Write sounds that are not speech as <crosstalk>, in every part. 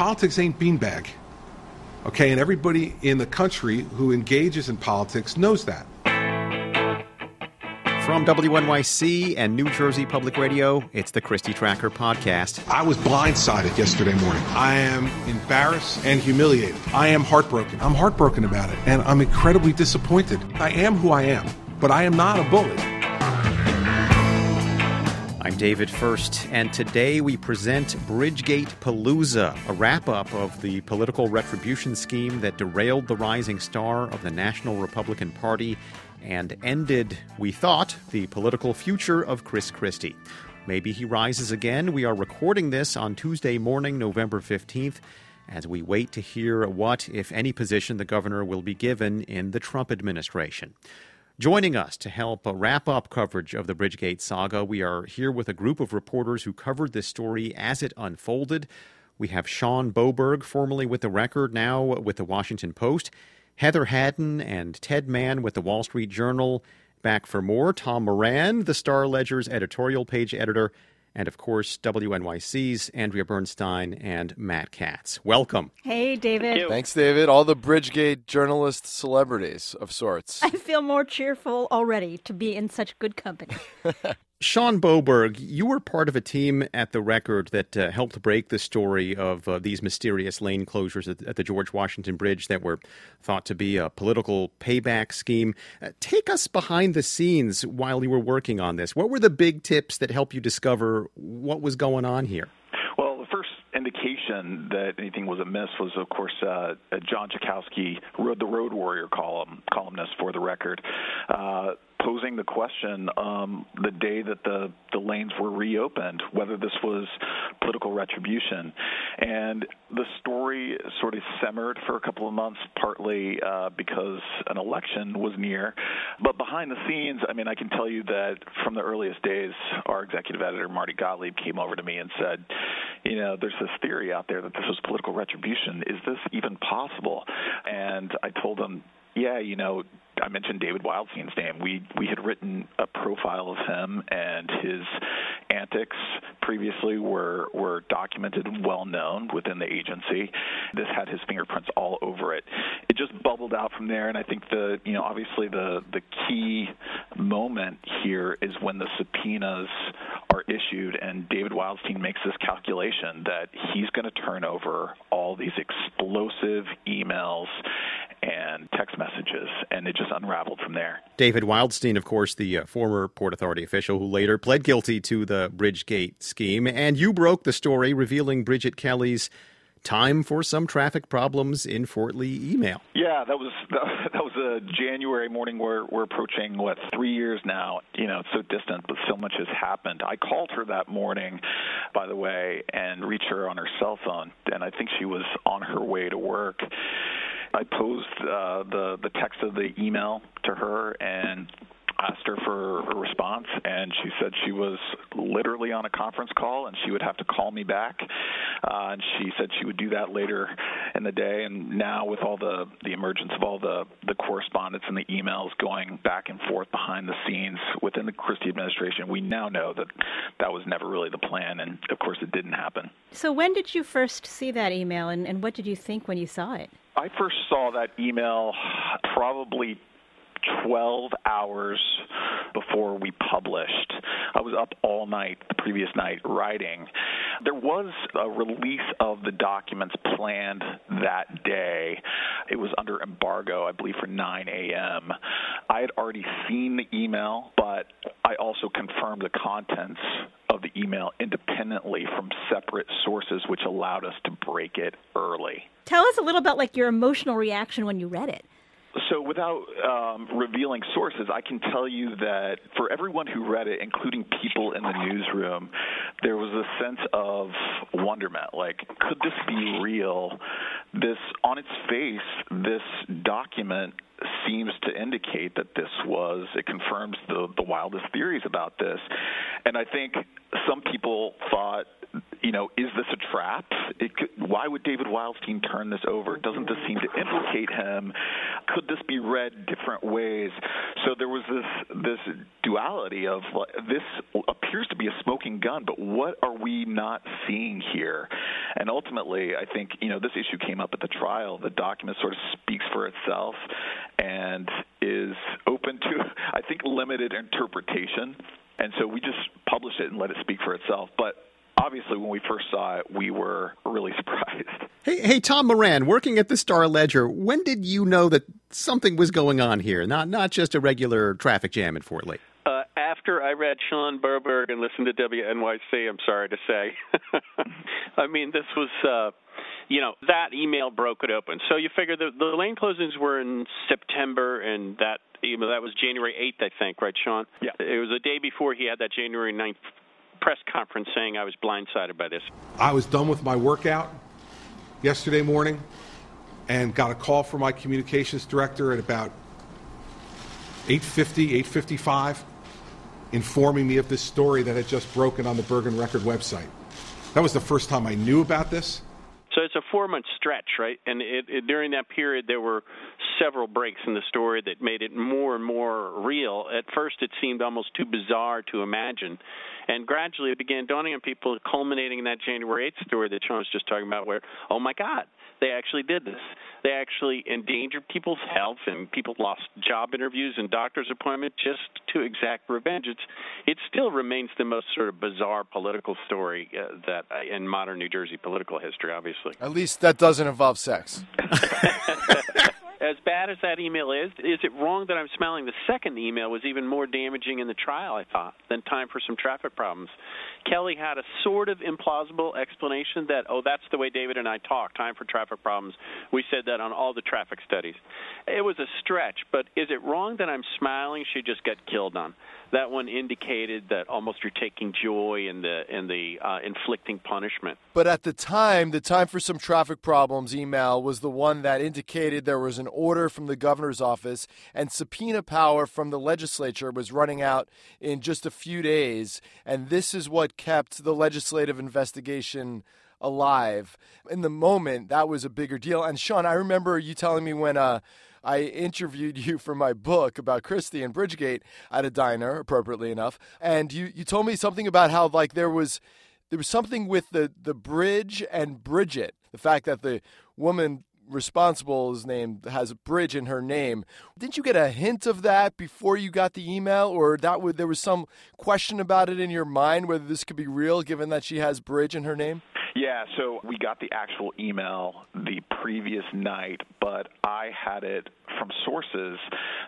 politics ain't beanbag. Okay, and everybody in the country who engages in politics knows that. From WNYC and New Jersey Public Radio, it's the Christie Tracker podcast. I was blindsided yesterday morning. I am embarrassed and humiliated. I am heartbroken. I'm heartbroken about it, and I'm incredibly disappointed. I am who I am, but I am not a bully. I'm David Furst, and today we present Bridgegate Palooza, a wrap up of the political retribution scheme that derailed the rising star of the National Republican Party and ended, we thought, the political future of Chris Christie. Maybe he rises again. We are recording this on Tuesday morning, November 15th, as we wait to hear what, if any, position the governor will be given in the Trump administration. Joining us to help uh, wrap up coverage of the Bridgegate saga, we are here with a group of reporters who covered this story as it unfolded. We have Shawn Boburg, formerly with The Record, now with The Washington Post. Heather Haddon and Ted Mann with the Wall Street Journal. Back for more, Tom Moran, the Star Ledger's editorial page editor, and of course, WNYC's Andrea Bernstein and Matt Katz. Welcome. Hey, David. Thank Thanks, David. All the Bridgegate journalist celebrities of sorts. I feel more cheerful already to be in such good company. <laughs> Shawn Boburg, you were part of a team at the record that uh, helped break the story of uh, these mysterious lane closures at, at, the George Washington Bridge that were thought to be a political payback scheme. Uh, take us behind the scenes while you were working on this. What were the big tips that helped you discover what was going on here? Well, the first indication that anything was amiss was, of course, uh, John Cichowski, wrote the Road Warrior column columnist for the record. Uh, posing the question um, the day that the, the lanes were reopened, whether this was political retribution. And the story sort of simmered for a couple of months, partly uh, because an election was near. But behind the scenes, I mean, I can tell you that from the earliest days, our executive editor, Marty Gottlieb, came over to me and said, you know, there's this theory out there that this was political retribution. Is this even possible? And I told him, yeah, you know, I mentioned David Wildstein's name. We we had written a profile of him and his antics previously were were documented and well known within the agency. This had his fingerprints all over it. It just bubbled out from there, and I think the you know obviously the the key moment here is when the subpoenas are issued, and David Wildstein makes this calculation that he's going to turn over all these explosive emails and text messages, and it just unraveled from there. David Wildstein, of course, the uh, former Port Authority official who later pled guilty to the Bridgegate scheme, and you broke the story revealing Bridget Kelly's time for some traffic problems in Fort Lee email. Yeah, that was <laughs> that was a January morning. We're we're approaching what three years now. You know, it's so distant, but so much has happened. I called her that morning, by the way, and reached her on her cell phone, and I think she was on her way to work. I posed uh, the the text of the email to her and asked her for a response, and she said she was literally on a conference call and she would have to call me back. Uh, and she said she would do that later in the day. And now, with all the the emergence of all the the correspondence and the emails going back and forth behind the scenes within the Christie administration, we now know that that was never really the plan, and of course, it didn't happen. So, when did you first see that email, and, and what did you think when you saw it? I first saw that email probably 12 hours before we published. I was up all night the previous night writing. There was a release of the documents planned that day. It was under embargo, I believe, for 9 a.m. I had already seen the email, but I also confirmed the contents of the email independently from separate sources, which allowed us to break it early. Tell us a little about like your emotional reaction when you read it. So, without um, revealing sources, I can tell you that for everyone who read it, including people in the newsroom, there was a sense of wonderment. Like, could this be real? This, on its face, this document seems to indicate that this was, it confirms the, the wildest theories about this. And I think some people thought you know, is this a trap? Could, why would David Wildstein turn this over? Doesn't this seem to implicate him? Could this be read different ways? So there was this this duality of this appears to be a smoking gun, but what are we not seeing here? And ultimately, I think you know this issue came up at the trial. The document sort of speaks for itself and is open to, <laughs> I think, limited interpretation. And so we just publish it and let it speak for itself. But obviously, when we first saw it, we were really <laughs> surprised. Hey, hey, Tom Moran, working at the Star Ledger, when did you know that something was going on here? Not not just a regular traffic jam in Fort Lee. Uh, after I read Shawn Boburg and listened to WNYC, I'm sorry to say. <laughs> I mean, this was. Uh, you know that email broke it open. So you figure the the lane closings were in September, and that you know, that was January 8th, I think, right, Shawn? Yeah. It was the day before he had that January 9th press conference saying I was blindsided by this. I was done with my workout yesterday morning and got a call from my communications director at about 8:50, 8:55 informing me of this story that had just broken on the Bergen Record website. That was the first time I knew about this. So it's a four month stretch, right? And it, it, during that period, there were several breaks in the story that made it more and more real. At first, it seemed almost too bizarre to imagine. And gradually, it began dawning on people, culminating in that January 8th story that Shawn was just talking about, where, oh my God, they actually did this. They actually endangered people's health, and people lost job interviews and doctor's appointments just to exact revenge. It's, it still remains the most sort of bizarre political story uh, that uh, in modern New Jersey political history, obviously. At least that doesn't involve sex. <laughs> as bad as that email is, is it wrong that I'm smelling the second email was even more damaging in the trial, I thought, than time for some traffic problems? Kelly had a sort of implausible explanation that, oh, that's the way David and I talk, time for traffic problems. We said that on all the traffic studies. It was a stretch, but is it wrong that I'm smiling she just got killed on? That one indicated that almost you're taking joy in the in the uh, inflicting punishment. But at the time, the time for some traffic problems email was the one that indicated there was an order from the governor's office and subpoena power from the legislature was running out in just a few days, and this is what kept the legislative investigation alive. In the moment, that was a bigger deal. And Shawn, I remember you telling me when uh, I interviewed you for my book about Christie and Bridgegate at a diner, appropriately enough, and you, you told me something about how like there was there was something with the the bridge and Bridget, the fact that the woman responsible is named has a bridge in her name. Didn't you get a hint of that before you got the email, or that would there was some question about it in your mind whether this could be real, given that she has bridge in her name? Yeah, so we got the actual email the previous night, but I had it from sources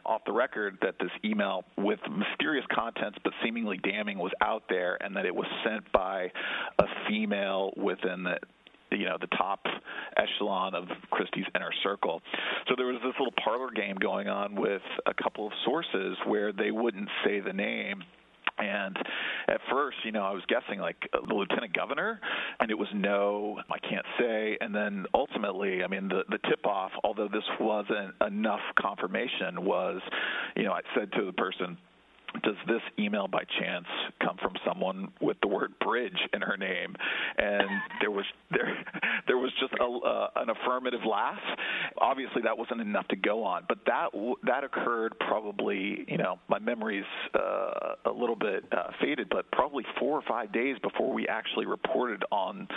off the record that this email with mysterious contents but seemingly damning was out there and that it was sent by a female within the you know the top echelon of Christie's inner circle. So there was this little parlor game going on with a couple of sources where they wouldn't say the name and at first, you know, I was guessing like uh, the lieutenant governor, and it was no, I can't say. And then ultimately, I mean, the the tip off, although this wasn't enough confirmation, was, you know, I said to the person, does this email by chance come from someone with the word bridge in her name? And there was <laughs> there there was just a, uh, an affirmative laugh. Obviously that wasn't enough to go on but that that occurred probably you know my memory's uh, a little bit uh, faded but probably 4 or 5 days before we actually reported on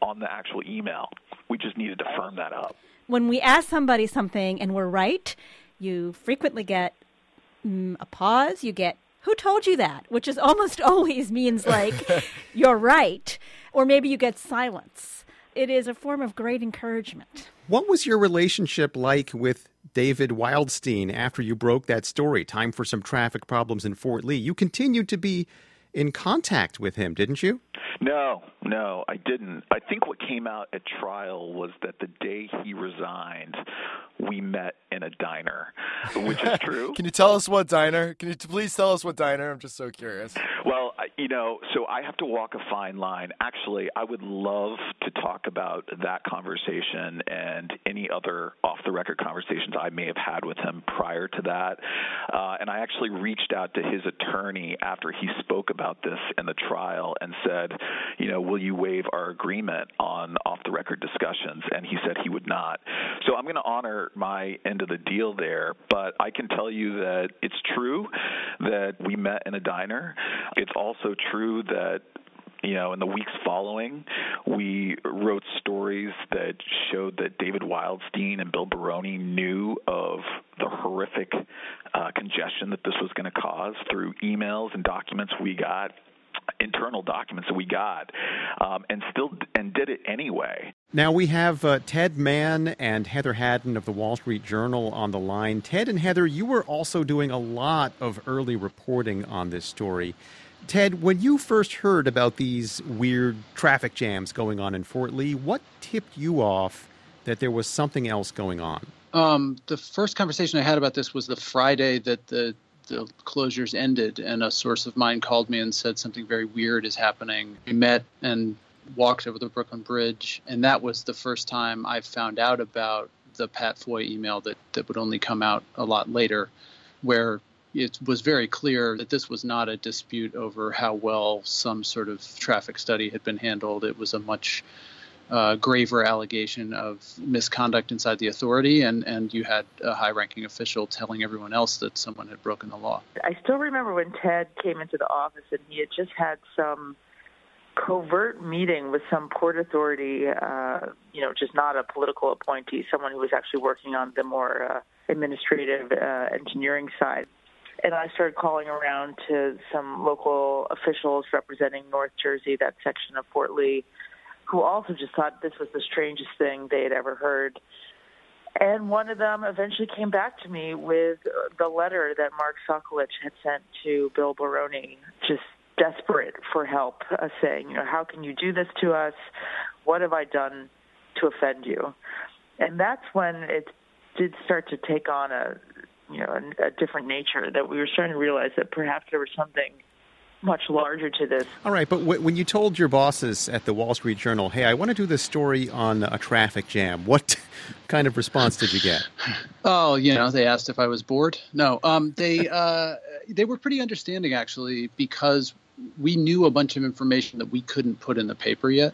on the actual email. We just needed to firm that up. When we ask somebody something and we're right you frequently get mm, a pause you get who told you that? Which is almost <laughs> always means like, <laughs> you're right. Or maybe you get silence. It is a form of great encouragement. What was your relationship like with David Wildstein after you broke that story? Time for some traffic problems in Fort Lee. You continued to be in contact with him, didn't you? No, no, I didn't. I think what came out at trial was that the day he resigned we met in a diner, which is <laughs> true. Can you tell us what diner? Can you please tell us what diner? I'm just so curious. Well, you know, so I have to walk a fine line. Actually, I would love to talk about that conversation and any other off the record conversations I may have had with him prior to that. Uh, and I actually reached out to his attorney after he spoke about this in the trial and said, you know, will you waive our agreement on off the record discussions? And he said he would not. So I'm going to honor my end of the deal there, but I can tell you that it's true that we met in a diner. It's also true that you know, in the weeks following, we wrote stories that showed that David Wildstein and Bill Baroni knew of the horrific uh, congestion that this was going to cause through emails and documents we got internal documents that we got, um, and still and did it anyway. Now we have uh, Ted Mann and Heather Haddon of the Wall Street Journal on the line. Ted and Heather, you were also doing a lot of early reporting on this story. Ted, when you first heard about these weird traffic jams going on in Fort Lee, what tipped you off that there was something else going on? Um, the first conversation I had about this was the Friday that the the closures ended, and a source of mine called me and said something very weird is happening. We met and walked over the Brooklyn Bridge, and that was the first time I found out about the Pat Foye email that, that would only come out a lot later, where it was very clear that this was not a dispute over how well some sort of traffic study had been handled. It was a much uh, graver allegation of misconduct inside the authority, and, and you had a high ranking official telling everyone else that someone had broken the law. I still remember when Ted came into the office and he had just had some covert meeting with some port authority, uh, you know, just not a political appointee, someone who was actually working on the more uh, administrative uh, engineering side. And I started calling around to some local officials representing North Jersey, that section of Fort Lee, who also just thought this was the strangest thing they had ever heard. And one of them eventually came back to me with the letter that Mark Sokolich had sent to Bill Baroni, just desperate for help, uh, saying, you know, how can you do this to us? What have I done to offend you? And that's when it did start to take on a, you know, a, a different nature. That we were starting to realize that perhaps there was something much larger to this. All right, but w- when you told your bosses at the Wall Street Journal, "Hey, I want to do this story on a traffic jam," <laughs> what kind of response did you get? Oh, you know, they asked if I was bored. No, um, they <laughs> uh, they were pretty understanding actually because we knew a bunch of information that we couldn't put in the paper yet.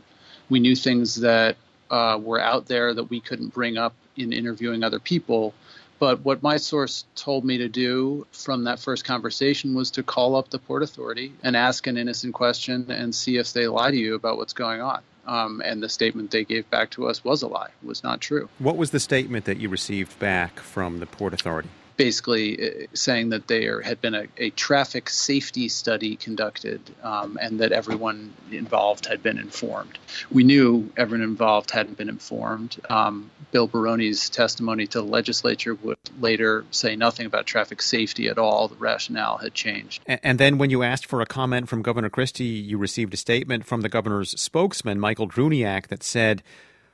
We knew things that uh, were out there that we couldn't bring up in interviewing other people but what my source told me to do from that first conversation was to call up the Port Authority and ask an innocent question and see if they lie to you about what's going on. Um, and the statement they gave back to us was a lie, was not true. What was the statement that you received back from the Port Authority? Basically uh, saying that there had been a, a traffic safety study conducted um, and that everyone involved had been informed. We knew everyone involved hadn't been informed. Um, Bill Baroni's testimony to the legislature would later say nothing about traffic safety at all. The rationale had changed. And, and then when you asked for a comment from Governor Christie, you received a statement from the governor's spokesman, Michael Drewniak, that said,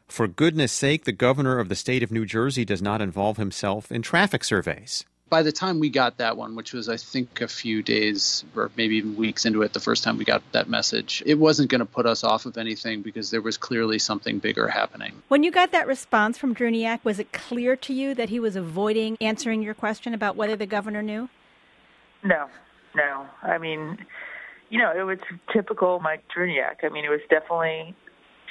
for goodness sake, the governor of the state of New Jersey does not involve himself in traffic surveys. By the time we got that one, which was, I think, a few days or maybe even weeks into it, the first time we got that message, it wasn't going to put us off of anything because there was clearly something bigger happening. When you got that response from Drewniak, was it clear to you that he was avoiding answering your question about whether the governor knew? No, no. I mean, you know, it was typical Mike Drewniak. I mean, it was definitely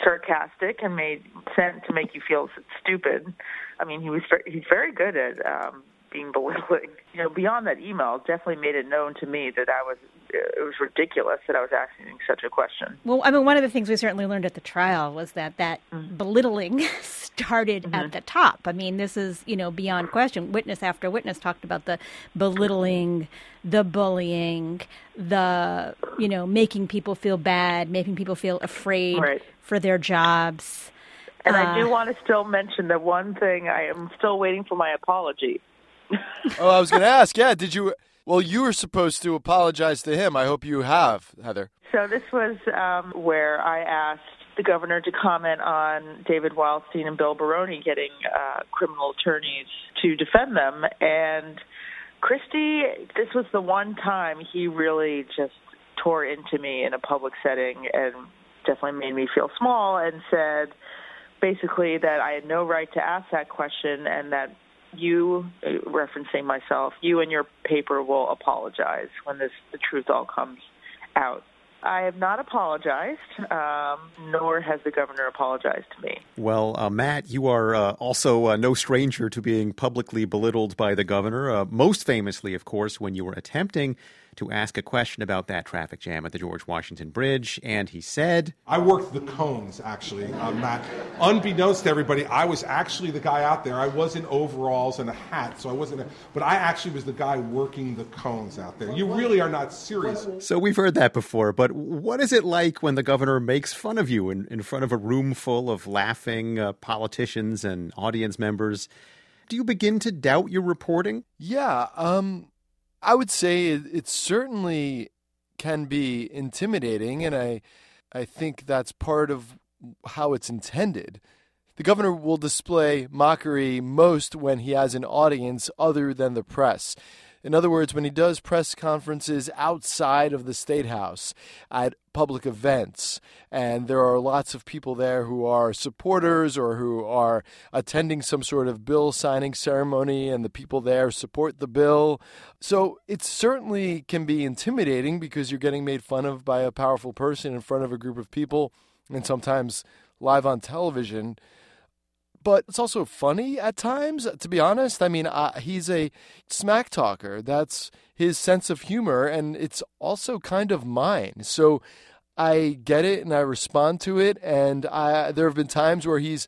sarcastic and made sense to make you feel stupid. I mean, he was he's very good at um, being belittling. <laughs> You know, beyond that email, definitely made it known to me that I was it was ridiculous that I was asking such a question. Well, I mean, one of the things we certainly learned at the trial was that that mm-hmm. belittling <laughs> started mm-hmm. at the top. I mean, this is you know beyond question. Witness after witness talked about the belittling, the bullying, the you know making people feel bad, making people feel afraid right. for their jobs. And uh, I do want to still mention the one thing I am still waiting for my apology. Oh, I was going to ask. Yeah, did you? Well, you were supposed to apologize to him. I hope you have, Heather. So this was um, where I asked the governor to comment on David Wildstein and Bill Baroni getting uh, criminal attorneys to defend them. And Christie, this was the one time he really just tore into me in a public setting and definitely made me feel small and said basically that I had no right to ask that question and that you, referencing myself, you and your paper will apologize when this the truth all comes out. I have not apologized, um, nor has the governor apologized to me. Well, uh, Matt, you are uh, also uh, no stranger to being publicly belittled by the governor, uh, most famously, of course, when you were attempting to ask a question about that traffic jam at the George Washington Bridge, and he said, I worked the cones, actually, uh, Matt. Unbeknownst to everybody, I was actually the guy out there. I was in overalls and a hat, so I wasn't, a, but I actually was the guy working the cones out there. You really are not serious. So we've heard that before, but what is it like when the governor makes fun of you in, in front of a room full of laughing uh, politicians and audience members? Do you begin to doubt your reporting? Yeah, um, I would say it, it certainly can be intimidating, and I, I think that's part of how it's intended. The governor will display mockery most when he has an audience other than the press. In other words, when he does press conferences outside of the State House at public events, and there are lots of people there who are supporters or who are attending some sort of bill signing ceremony, and the people there support the bill. So it certainly can be intimidating because you're getting made fun of by a powerful person in front of a group of people, and sometimes live on television but it's also funny at times, to be honest. I mean, uh, he's a smack talker. That's his sense of humor, and it's also kind of mine. So I get it and I respond to it. And I, there have been times where he's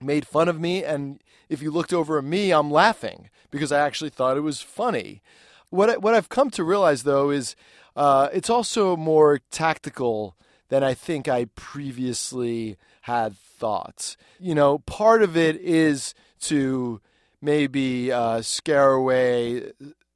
made fun of me, and if you looked over at me, I'm laughing because I actually thought it was funny. What I, what I've come to realize though is uh, it's also more tactical than I think I previously had thought. You know, part of it is to maybe uh, scare away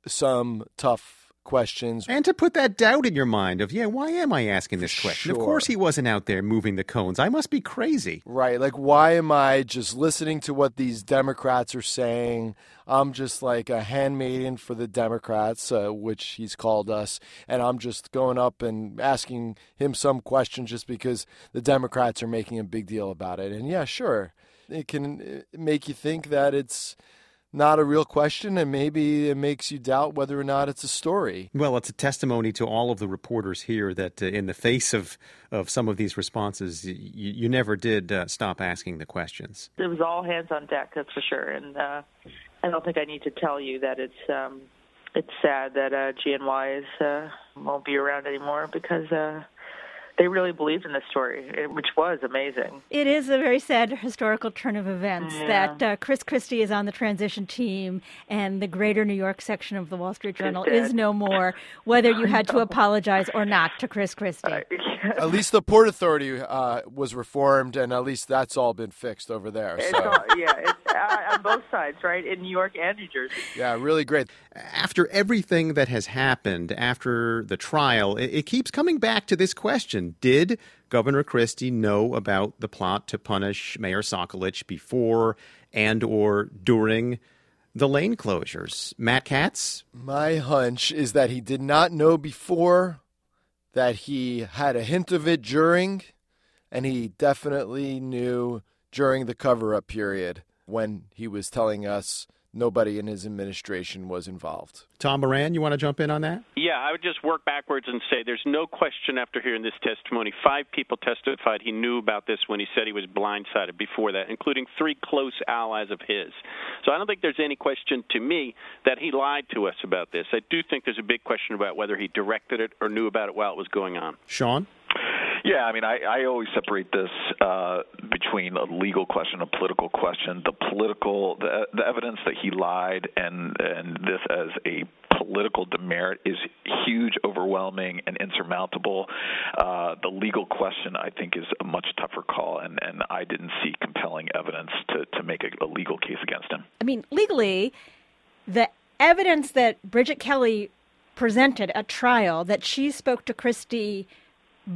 some tough questions. And to put that doubt in your mind of, yeah, why am I asking this question? Sure. Of course he wasn't out there moving the cones. I must be crazy. Right. Like, why am I just listening to what these Democrats are saying? I'm just like a handmaiden for the Democrats, uh, which he's called us. And I'm just going up and asking him some question just because the Democrats are making a big deal about it. And yeah, sure. It can uh, make you think that it's not a real question, and maybe it makes you doubt whether or not it's a story. Well, it's a testimony to all of the reporters here that, uh, in the face of, of some of these responses, you, you never did uh, stop asking the questions. It was all hands on deck, that's for sure. And uh, I don't think I need to tell you that it's um, it's sad that uh, GNY is uh, won't be around anymore because. They really believed in this story, which was amazing. It is a very sad historical turn of events yeah. that uh, Chris Christie is on the transition team and the greater New York section of the Wall Street Journal is no more, whether you <laughs> had to apologize or not to Chris Christie. Uh, <laughs> yeah. At least the Port Authority uh, was reformed, and at least that's all been fixed over there. So. All, yeah, it's uh, on both sides, right? In New York and New Jersey. Yeah, really great. After everything that has happened after the trial, it, it keeps coming back to this question did Governor Christie know about the plot to punish Mayor Sokolich before and or during the lane closures? Matt Katz? My hunch is that he did not know before, that he had a hint of it during, and he definitely knew during the cover up period when he was telling us nobody in his administration was involved. Tom Moran, you want to jump in on that? Yeah, I would just work backwards and say there's no question after hearing this testimony. Five people testified he knew about this when he said he was blindsided before that, including three close allies of his. So I don't think there's any question to me that he lied to us about this. I do think there's a big question about whether he directed it or knew about it while it was going on. Shawn? Yeah, I mean, I, I always separate this uh, between a legal question, a political question. The political, the, the evidence that he lied, and and this as a political demerit is huge, overwhelming, and insurmountable. Uh, the legal question, I think, is a much tougher call, and, and I didn't see compelling evidence to, to make a, a legal case against him. I mean, legally, the evidence that Bridget Kelly presented at trial that she spoke to Christie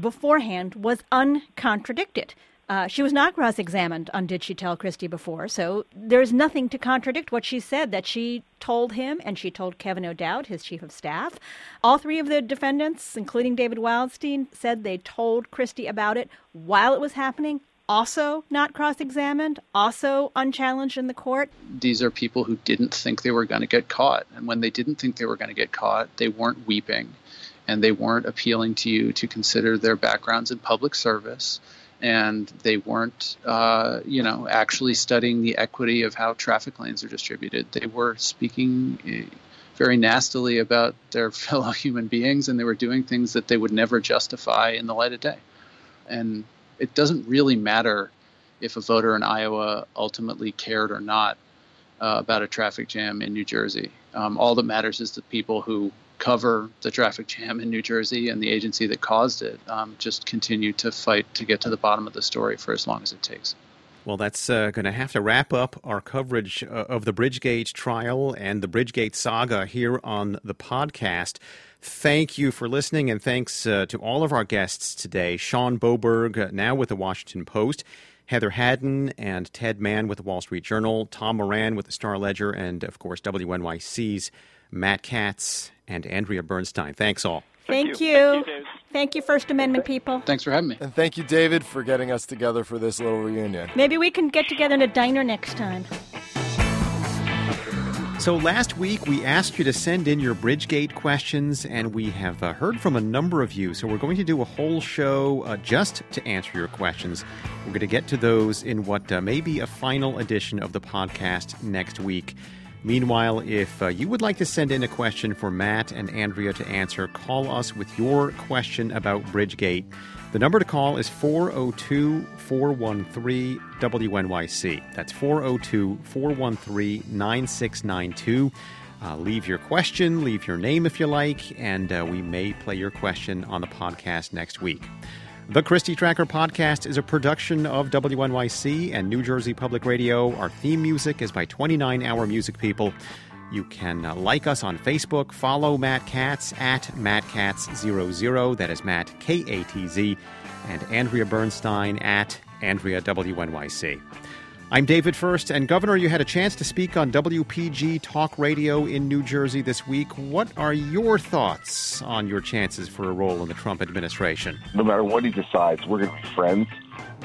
beforehand was uncontradicted. Uh, she was not cross examined on Did She Tell Christie Before, so there's nothing to contradict what she said that she told him and she told Kevin O'Dowd, his chief of staff. All three of the defendants, including David Wildstein, said they told Christie about it while it was happening, also not cross examined, also unchallenged in the court. These are people who didn't think they were going to get caught. And when they didn't think they were going to get caught, they weren't weeping and they weren't appealing to you to consider their backgrounds in public service and they weren't, uh, you know, actually studying the equity of how traffic lanes are distributed. They were speaking eh, very nastily about their <laughs> fellow human beings, and they were doing things that they would never justify in the light of day. And it doesn't really matter if a voter in Iowa ultimately cared or not uh, about a traffic jam in New Jersey. Um, all that matters is the people who cover the traffic jam in New Jersey and the agency that caused it um, just continue to fight to get to the bottom of the story for as long as it takes. Well, that's uh, going to have to wrap up our coverage uh, of the Bridgegate trial and the Bridgegate saga here on the podcast. Thank you for listening, and thanks uh, to all of our guests today Shawn Boburg, uh, now with the Washington Post, Heather Haddon and Ted Mann with the Wall Street Journal, Tom Moran with the Star Ledger, and of course, WNYC's Matt Katz and Andrea Bernstein. Thanks all. Thank, Thank you. you. Thank you, Thank you, First Amendment people. Thanks for having me. And thank you, David, for getting us together for this little reunion. Maybe we can get together in a diner next time. So last week we asked you to send in your Bridgegate questions, and we have uh, heard from a number of you. So we're going to do a whole show uh, just to answer your questions. We're going to get to those in what uh, may be a final edition of the podcast next week. Meanwhile, if uh, you would like to send in a question for Matt and Andrea to answer, call us with your question about Bridgegate. The number to call is 402 413 WNYC. That's 402 413 9692. Uh, leave your question, leave your name if you like, and uh, we may play your question on the podcast next week. The Christie Tracker podcast is a production of WNYC and New Jersey Public Radio. Our theme music is by 29 Hour Music People. You can uh, like us on Facebook, follow Matt Katz at MattKatz00, that is Matt K A T Z, and Andrea Bernstein at Andrea WNYC. I'm David Furst, and Governor, you had a chance to speak on WPG Talk Radio in New Jersey this week. What are your thoughts on your chances for a role in the Trump administration? No matter what he decides, we're going to be friends.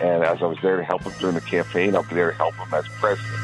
And as I was there to help him during the campaign, I'll be there to help him as president.